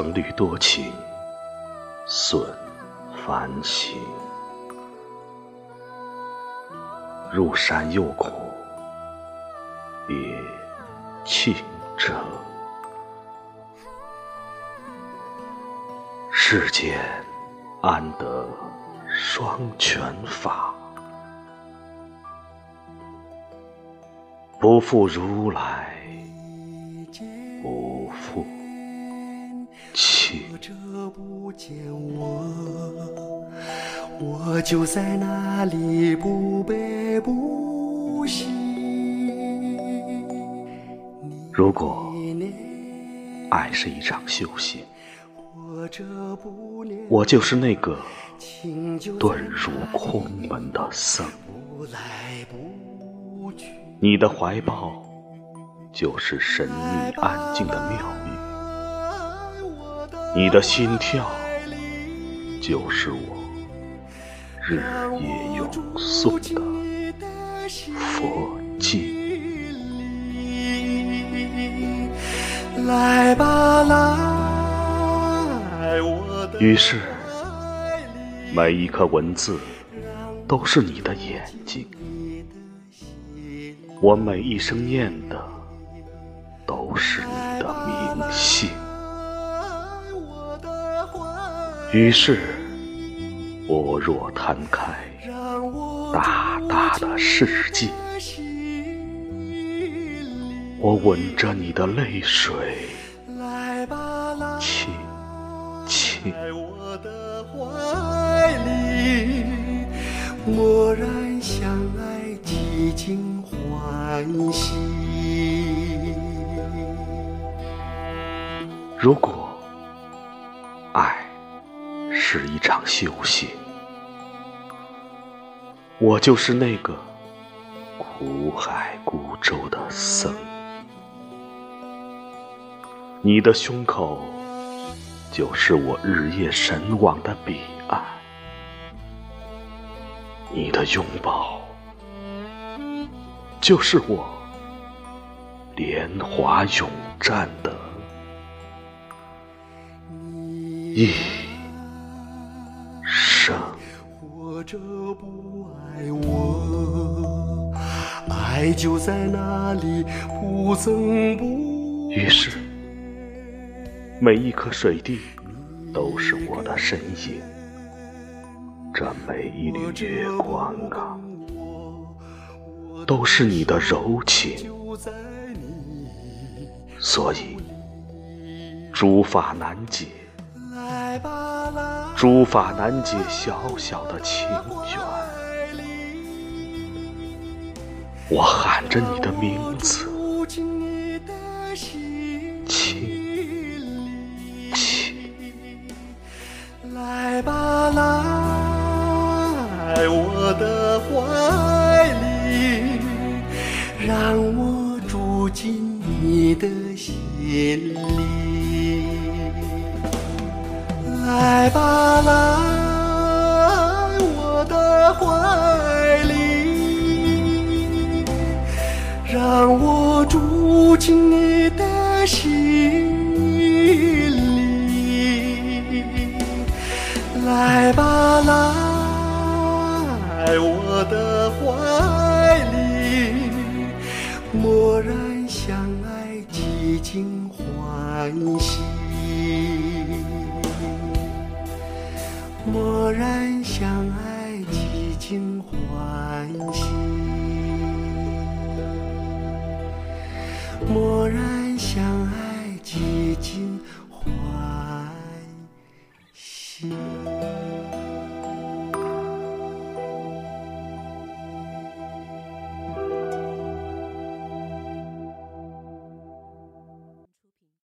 曾虑多情，损繁行。入山又恐别倾城。世间安得双全法？不负如来，不负卿。不见我，我就在那里不悲不喜。如果爱是一场修行，我就是那个遁入空门的僧。你的怀抱就是神秘安静的庙宇，你的心跳就是我日夜咏诵的佛经。来吧，来。于是，每一颗文字都是你的眼睛。我每一声念的于是，我若摊开大大的世界，我吻着你的泪水，亲亲。如果爱是一场修行，我就是那个苦海孤舟的僧。你的胸口就是我日夜神往的彼岸，你的拥抱。就是我莲华永战的一或者不爱我，爱就在那里不增不于是，每一颗水滴都是我的身影。这每一缕月光啊。都是你的柔情，所以诸法难解，诸法难解小小的情缘。我喊着你的名字，亲亲，来吧，来我的怀里。让我住进你的心里，来吧，来我的怀里，让我住进你的心里，来吧，来我的怀里。默然相爱，几经欢喜；蓦然相爱，几经欢喜；蓦然相爱，